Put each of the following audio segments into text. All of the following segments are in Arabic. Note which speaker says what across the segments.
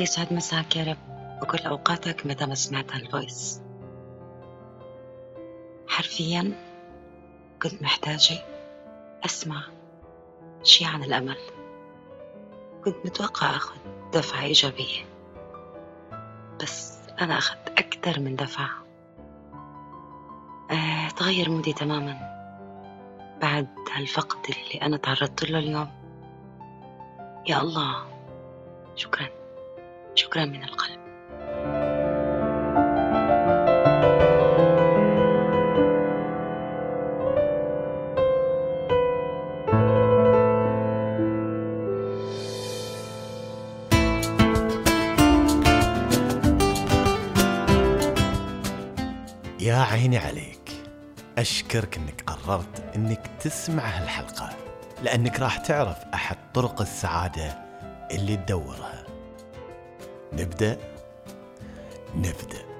Speaker 1: الله يسعد مساك يا رب. وكل أوقاتك متى ما سمعت هالفويس حرفيا كنت محتاجة أسمع شي عن الأمل. كنت متوقع أخذ دفعة إيجابية. بس أنا أخذت أكثر من دفعة. آه، تغير مودي تماما. بعد هالفقد اللي أنا تعرضت له اليوم. يا الله شكرا. شكرا من القلب.
Speaker 2: يا عيني عليك. أشكرك أنك قررت أنك تسمع هالحلقة لأنك راح تعرف أحد طرق السعادة اللي تدورها. نبدأ؟ نبدأ.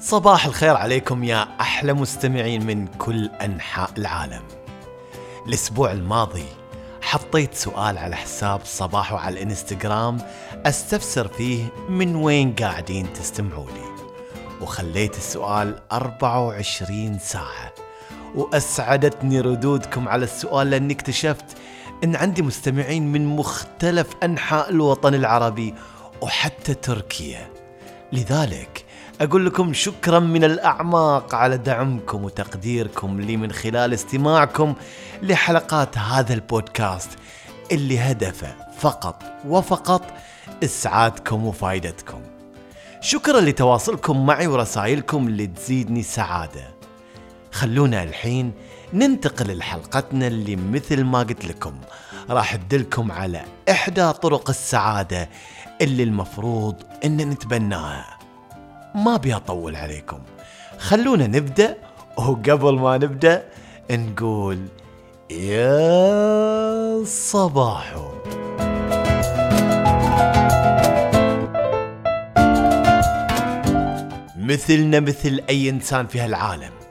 Speaker 2: صباح الخير عليكم يا أحلى مستمعين من كل أنحاء العالم. الأسبوع الماضي حطيت سؤال على حساب صباحو على الإنستغرام أستفسر فيه من وين قاعدين تستمعوا لي وخليت السؤال 24 ساعة. وأسعدتني ردودكم على السؤال لأني اكتشفت أن عندي مستمعين من مختلف أنحاء الوطن العربي وحتى تركيا. لذلك أقول لكم شكرا من الأعماق على دعمكم وتقديركم لي من خلال استماعكم لحلقات هذا البودكاست اللي هدفه فقط وفقط إسعادكم وفائدتكم شكرا لتواصلكم معي ورسائلكم اللي تزيدني سعادة. خلونا الحين ننتقل لحلقتنا اللي مثل ما قلت لكم راح تدلكم على إحدى طرق السعادة اللي المفروض إن نتبناها. ما أبي أطول عليكم. خلونا نبدأ وقبل ما نبدأ نقول يا صباحو. مثلنا مثل أي إنسان في هالعالم.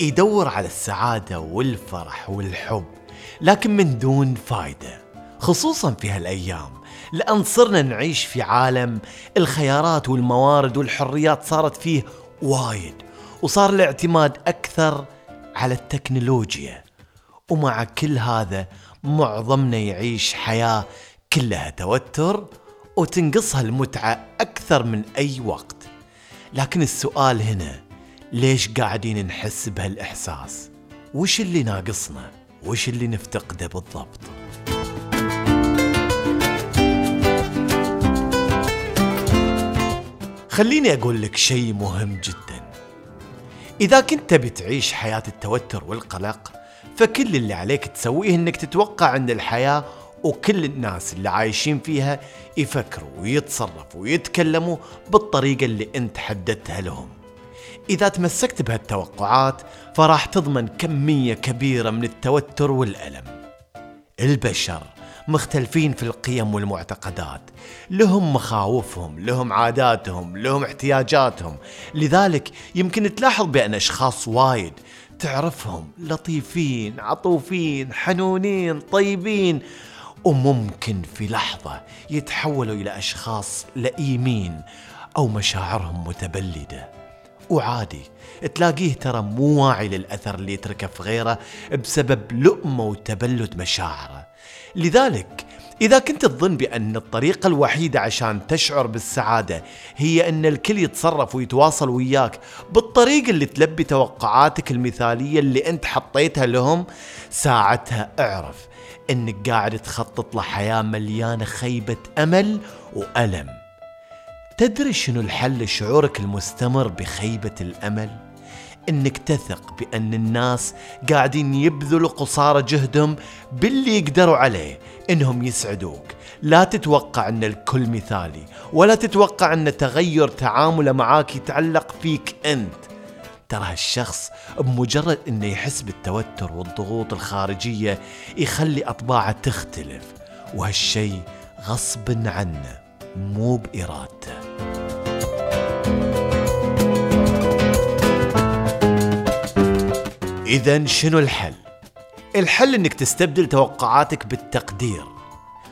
Speaker 2: يدور على السعادة والفرح والحب لكن من دون فايدة خصوصا في هالأيام. لأن صرنا نعيش في عالم الخيارات والموارد والحريات صارت فيه وايد وصار الاعتماد أكثر على التكنولوجيا. ومع كل هذا معظمنا يعيش حياة كلها توتر وتنقصها المتعة أكثر من أي وقت. لكن السؤال هنا ليش قاعدين نحس بهالإحساس؟ وش اللي ناقصنا؟ وش اللي نفتقده بالضبط؟ خليني أقول لك شيء مهم جدا إذا كنت تبي تعيش حياة التوتر والقلق فكل اللي عليك تسويه إنك تتوقع أن الحياة وكل الناس اللي عايشين فيها يفكروا ويتصرفوا ويتكلموا بالطريقة اللي أنت حددتها لهم إذا تمسكت بهالتوقعات فراح تضمن كمية كبيرة من التوتر والألم. البشر مختلفين في القيم والمعتقدات. لهم مخاوفهم لهم عاداتهم لهم احتياجاتهم. لذلك يمكن تلاحظ بأن أشخاص وايد تعرفهم لطيفين عطوفين حنونين طيبين وممكن في لحظة يتحولوا إلى أشخاص لئيمين أو مشاعرهم متبلدة. وعادي تلاقيه ترى مو واعي للأثر اللي يتركه في غيره بسبب لؤمه وتبلد مشاعره. لذلك إذا كنت تظن بأن الطريقة الوحيدة عشان تشعر بالسعادة هي أن الكل يتصرف ويتواصل وياك بالطريقة اللي تلبي توقعاتك المثالية اللي أنت حطيتها لهم ساعتها اعرف أنك قاعد تخطط لحياة مليانة خيبة أمل وألم. تدري شنو الحل لشعورك المستمر بخيبة الأمل؟ إنك تثق بأن الناس قاعدين يبذلوا قصارى جهدهم باللي يقدروا عليه إنهم يسعدوك. لا تتوقع أن الكل مثالي ولا تتوقع أن تغير تعامله معاك يتعلق فيك أنت. ترى هالشخص بمجرد إنه يحس بالتوتر والضغوط الخارجية يخلي أطباعه تختلف وهالشي غصب عنه. مو بإرادته إذا شنو الحل؟ الحل إنك تستبدل توقعاتك بالتقدير.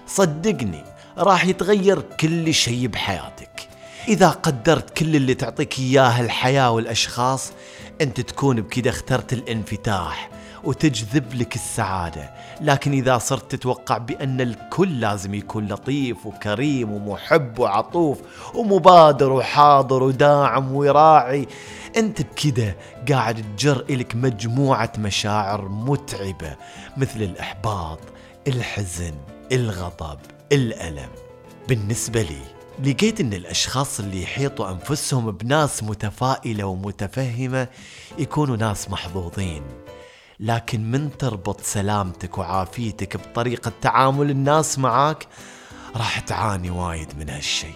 Speaker 2: صدقني راح يتغير كل شيء بحياتك. إذا قدرت كل اللي تعطيك إياه الحياة والأشخاص أنت تكون بكذا اخترت الانفتاح. وتجذب لك السعادة. لكن إذا صرت تتوقع بأن الكل لازم يكون لطيف وكريم ومحب وعطوف ومبادر وحاضر وداعم ويراعي أنت بكذا قاعد تجر إلك مجموعة مشاعر متعبة مثل الإحباط الحزن الغضب الألم. بالنسبة لي لقيت إن الأشخاص اللي يحيطوا أنفسهم بناس متفائلة ومتفهمة يكونوا ناس محظوظين. لكن من تربط سلامتك وعافيتك بطريقة تعامل الناس معاك راح تعاني وايد من هالشيء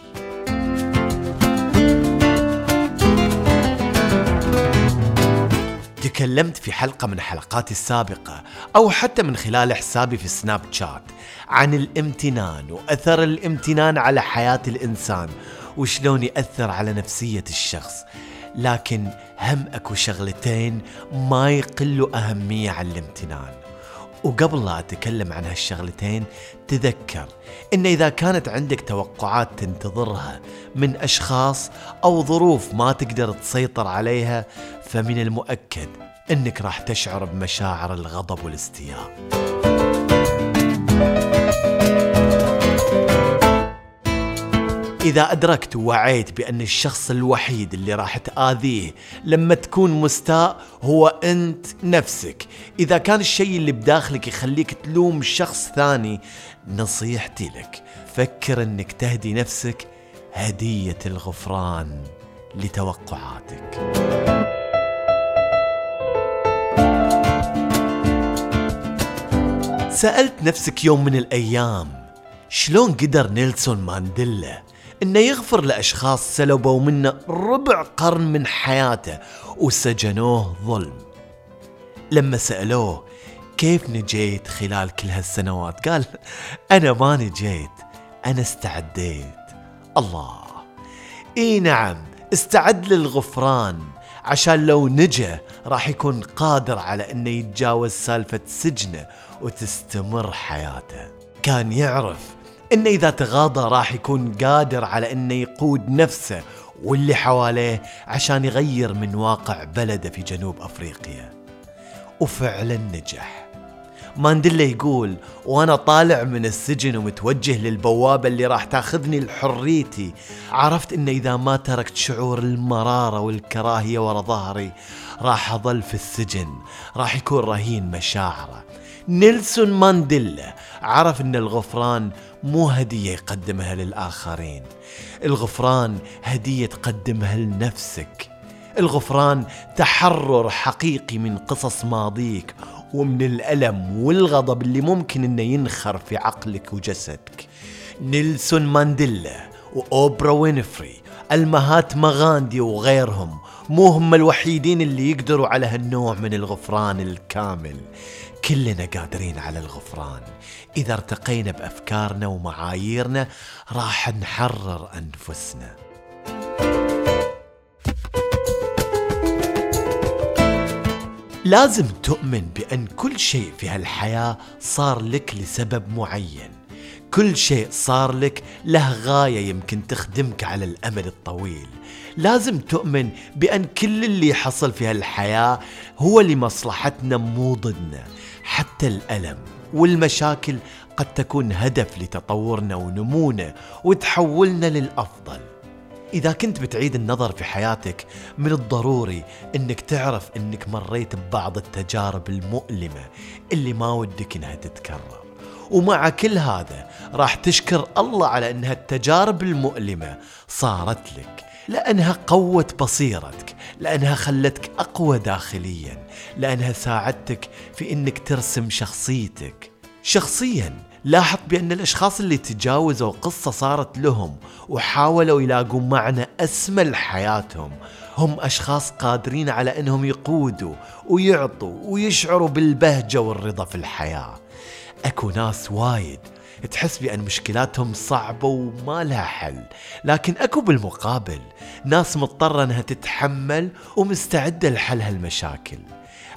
Speaker 2: تكلمت في حلقة من حلقاتي السابقة أو حتى من خلال حسابي في سناب شات عن الامتنان وأثر الامتنان على حياة الإنسان وشلون يأثر على نفسية الشخص. لكن هم أكو شغلتين ما يقلوا أهمية عن الامتنان. وقبل لا أتكلم عن هالشغلتين تذكر إن إذا كانت عندك توقعات تنتظرها من أشخاص أو ظروف ما تقدر تسيطر عليها فمن المؤكد إنك راح تشعر بمشاعر الغضب والاستياء. إذا أدركت ووعيت بأن الشخص الوحيد اللي راح تآذيه لما تكون مستاء هو أنت نفسك. إذا كان الشيء اللي بداخلك يخليك تلوم شخص ثاني نصيحتي لك فكر أنك تهدي نفسك هدية الغفران لتوقعاتك. سألت نفسك يوم من الأيام شلون قدر نيلسون مانديلا إنه يغفر لأشخاص سلبوا منه ربع قرن من حياته وسجنوه ظلم. لما سألوه كيف نجيت خلال كل هالسنوات قال أنا ما نجيت أنا استعديت. الله. إي نعم استعد للغفران عشان لو نجا راح يكون قادر على إنه يتجاوز سالفة سجنه وتستمر حياته. كان يعرف انه إذا تغاضى راح يكون قادر على انه يقود نفسه واللي حواليه عشان يغير من واقع بلده في جنوب أفريقيا. وفعلا نجح. مانديلا يقول وأنا طالع من السجن ومتوجه للبوابة اللي راح تاخذني لحريتي. عرفت إن إذا ما تركت شعور المرارة والكراهية ورا ظهري راح أظل في السجن. راح يكون رهين مشاعره. نيلسون مانديلا عرف إن الغفران مو هدية يقدمها للآخرين. الغفران هدية تقدمها لنفسك. الغفران تحرر حقيقي من قصص ماضيك ومن الألم والغضب اللي ممكن إنه ينخر في عقلك وجسدك. نيلسون مانديلا وأوبرا وينفري المهاتما غاندي وغيرهم مو هم الوحيدين اللي يقدروا على هالنوع من الغفران الكامل. كلنا قادرين على الغفران. إذا ارتقينا بأفكارنا ومعاييرنا راح نحرر أنفسنا. لازم تؤمن بأن كل شيء في هالحياة صار لك لسبب معين. كل شيء صار لك له غاية يمكن تخدمك على الأمد الطويل. لازم تؤمن بأن كل اللي حصل في هالحياة هو لمصلحتنا مو ضدنا. حتى الألم والمشاكل قد تكون هدف لتطورنا ونمونا وتحولنا للأفضل. إذا كنت بتعيد النظر في حياتك من الضروري إنك تعرف إنك مريت ببعض التجارب المؤلمة اللي ما ودك إنها تتكرر. ومع كل هذا راح تشكر الله على إنها التجارب المؤلمة صارت لك لأنها قوت بصيرتك. لأنها خلتك أقوى داخليا لأنها ساعدتك في أنك ترسم شخصيتك. شخصيا لاحظ بأن الأشخاص اللي تجاوزوا قصة صارت لهم وحاولوا يلاقوا معنى أسمى لحياتهم. هم أشخاص قادرين على أنهم يقودوا ويعطوا ويشعروا بالبهجة والرضا في الحياة. أكو ناس وايد تحس بأن مشكلاتهم صعبة وما لها حل. لكن أكو بالمقابل ناس مضطرة أنها تتحمل ومستعدة لحل هالمشاكل.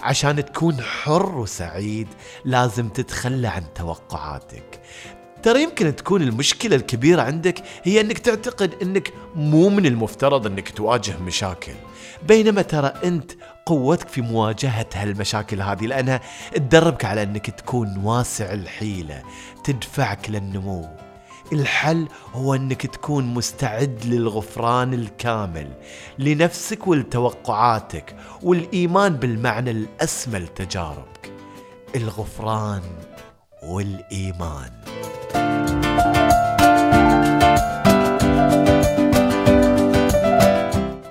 Speaker 2: عشان تكون حر وسعيد لازم تتخلى عن توقعاتك. ترى يمكن تكون المشكلة الكبيرة عندك هي إنك تعتقد إنك مو من المفترض إنك تواجه مشاكل. بينما ترى أنت قوتك في مواجهة هالمشاكل هذه لانها تدربك على أنك تكون واسع الحيلة تدفعك للنمو. الحل هو أنك تكون مستعد للغفران الكامل لنفسك ولتوقعاتك والإيمان بالمعنى الأسمى لتجاربك. الغفران والإيمان.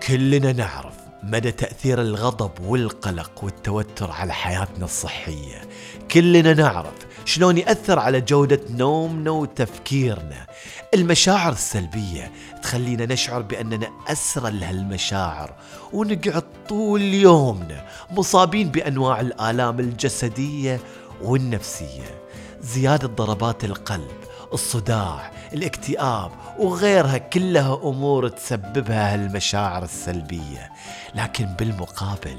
Speaker 2: كلنا نعرف مدى تأثير الغضب والقلق والتوتر على حياتنا الصحية. كلنا نعرف شلون يأثر على جودة نومنا وتفكيرنا. المشاعر السلبية تخلينا نشعر بأننا أسرى لهالمشاعر ونقعد طول يومنا مصابين بأنواع الآلام الجسدية والنفسية. زيادة ضربات القلب الصداع الاكتئاب وغيرها كلها أمور تسببها هالمشاعر السلبية. لكن بالمقابل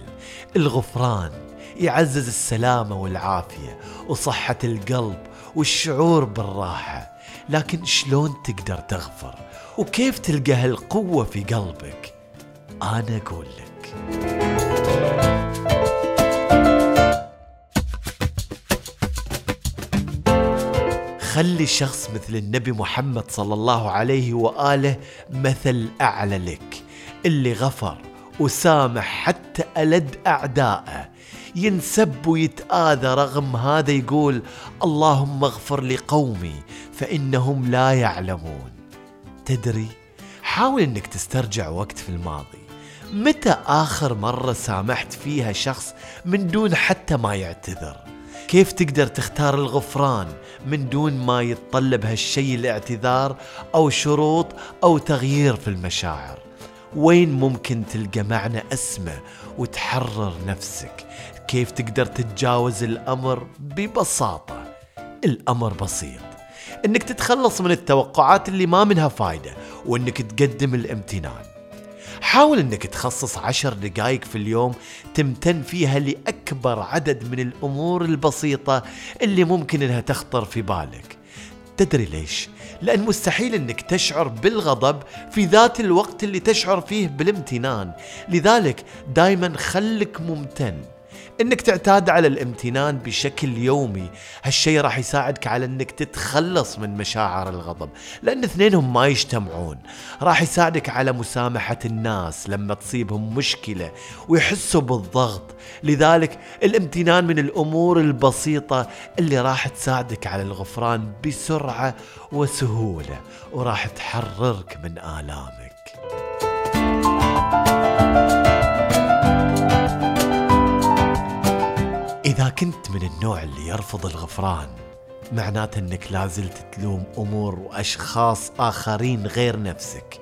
Speaker 2: الغفران يعزز السلامة والعافية وصحة القلب والشعور بالراحة. لكن شلون تقدر تغفر؟ وكيف تلقى هالقوة في قلبك؟ أنا أقول لك. خلي شخص مثل النبي محمد صلى الله عليه وآله مثل أعلى لك. اللي غفر وسامح حتى ألد اعدائه ينسب ويتآذى رغم هذا يقول اللهم اغفر لقومي فإنهم لا يعلمون. تدري حاول إنك تسترجع وقت في الماضي. متى آخر مرة سامحت فيها شخص من دون حتى ما يعتذر؟ كيف تقدر تختار الغفران من دون ما يتطلب هالشيء الاعتذار أو شروط أو تغيير في المشاعر؟ وين ممكن تلقى معنى اسمه وتحرر نفسك؟ كيف تقدر تتجاوز الأمر ببساطة؟ الأمر بسيط. إنك تتخلص من التوقعات اللي ما منها فايدة وإنك تقدم الامتنان. حاول إنك تخصص عشر دقائق في اليوم تمتن فيها لأكبر عدد من الأمور البسيطة اللي ممكن إنها تخطر في بالك. تدري ليش؟ لأن مستحيل أنك تشعر بالغضب في ذات الوقت اللي تشعر فيه بالامتنان. لذلك دايما خلك ممتن. إنك تعتاد على الامتنان بشكل يومي. هالشيء راح يساعدك على إنك تتخلص من مشاعر الغضب لأن اثنينهم ما يجتمعون. راح يساعدك على مسامحة الناس لما تصيبهم مشكلة ويحسوا بالضغط. لذلك الامتنان من الأمور البسيطة اللي راح تساعدك على الغفران بسرعة وسهولة وراح تحررك من آلامك. كنت من النوع اللي يرفض الغفران. معناته إنك لازلت تلوم أمور وأشخاص آخرين غير نفسك.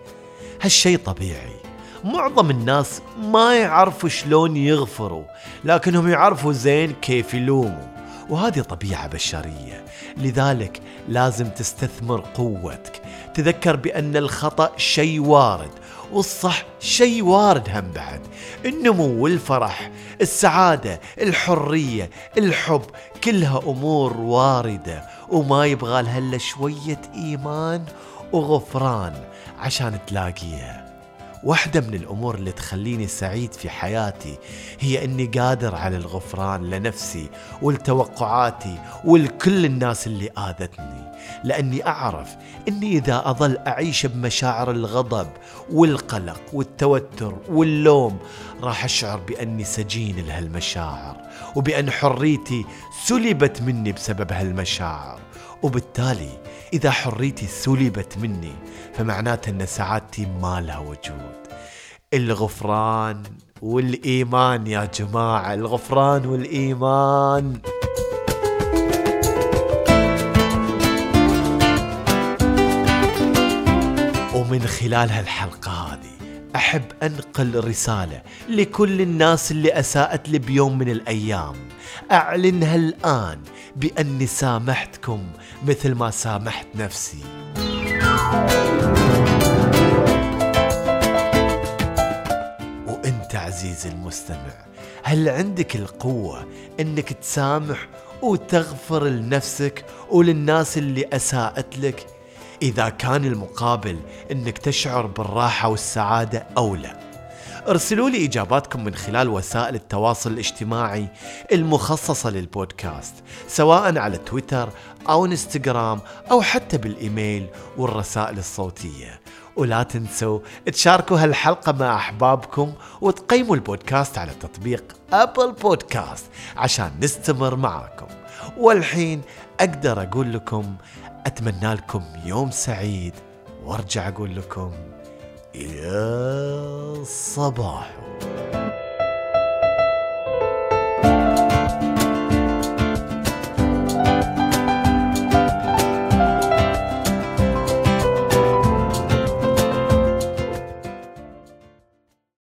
Speaker 2: هالشي طبيعي. معظم الناس ما يعرفوا شلون يغفروا لكنهم يعرفوا زين كيف يلوموا. وهذه طبيعة بشرية. لذلك لازم تستثمر قوتك. تذكر بأن الخطأ شيء وارد والصح شيء وارد هم بعد. النمو والفرح السعادة الحرية الحب كلها أمور واردة. وما يبغى لها إلا شوية إيمان وغفران عشان تلاقيها. واحدة من الأمور اللي تخليني سعيد في حياتي هي أني قادر على الغفران لنفسي ولتوقعاتي ولكل الناس اللي آذتني. لأني أعرف أني إذا أظل أعيش بمشاعر الغضب والقلق والتوتر واللوم راح أشعر بأني سجين لهالمشاعر وبأن حريتي سلبت مني بسبب هالمشاعر. وبالتالي إذا حريتي سلبت مني فمعناته أن سعادتي ما لها وجود. الغفران والإيمان يا جماعة الغفران والإيمان. ومن خلال هالحلقة هذه أحب أنقل رسالة لكل الناس اللي أساءت لي بيوم من الأيام. أعلنها الآن بأني سامحتكم مثل ما سامحت نفسي. وأنت عزيزي المستمع هل عندك القوة إنك تسامح وتغفر لنفسك وللناس اللي أساءت لك؟ إذا كان المقابل إنك تشعر بالراحة والسعادة أو لا ارسلوا لي إجاباتكم من خلال وسائل التواصل الاجتماعي المخصصة للبودكاست سواء على تويتر أو إنستغرام أو حتى بالإيميل والرسائل الصوتية. ولا تنسوا تشاركوا هالحلقة مع أحبابكم وتقيموا البودكاست على تطبيق أبل بودكاست عشان نستمر معاكم. والحين أقدر أقول لكم أتمنى لكم يوم سعيد وأرجع أقول لكم يا صباح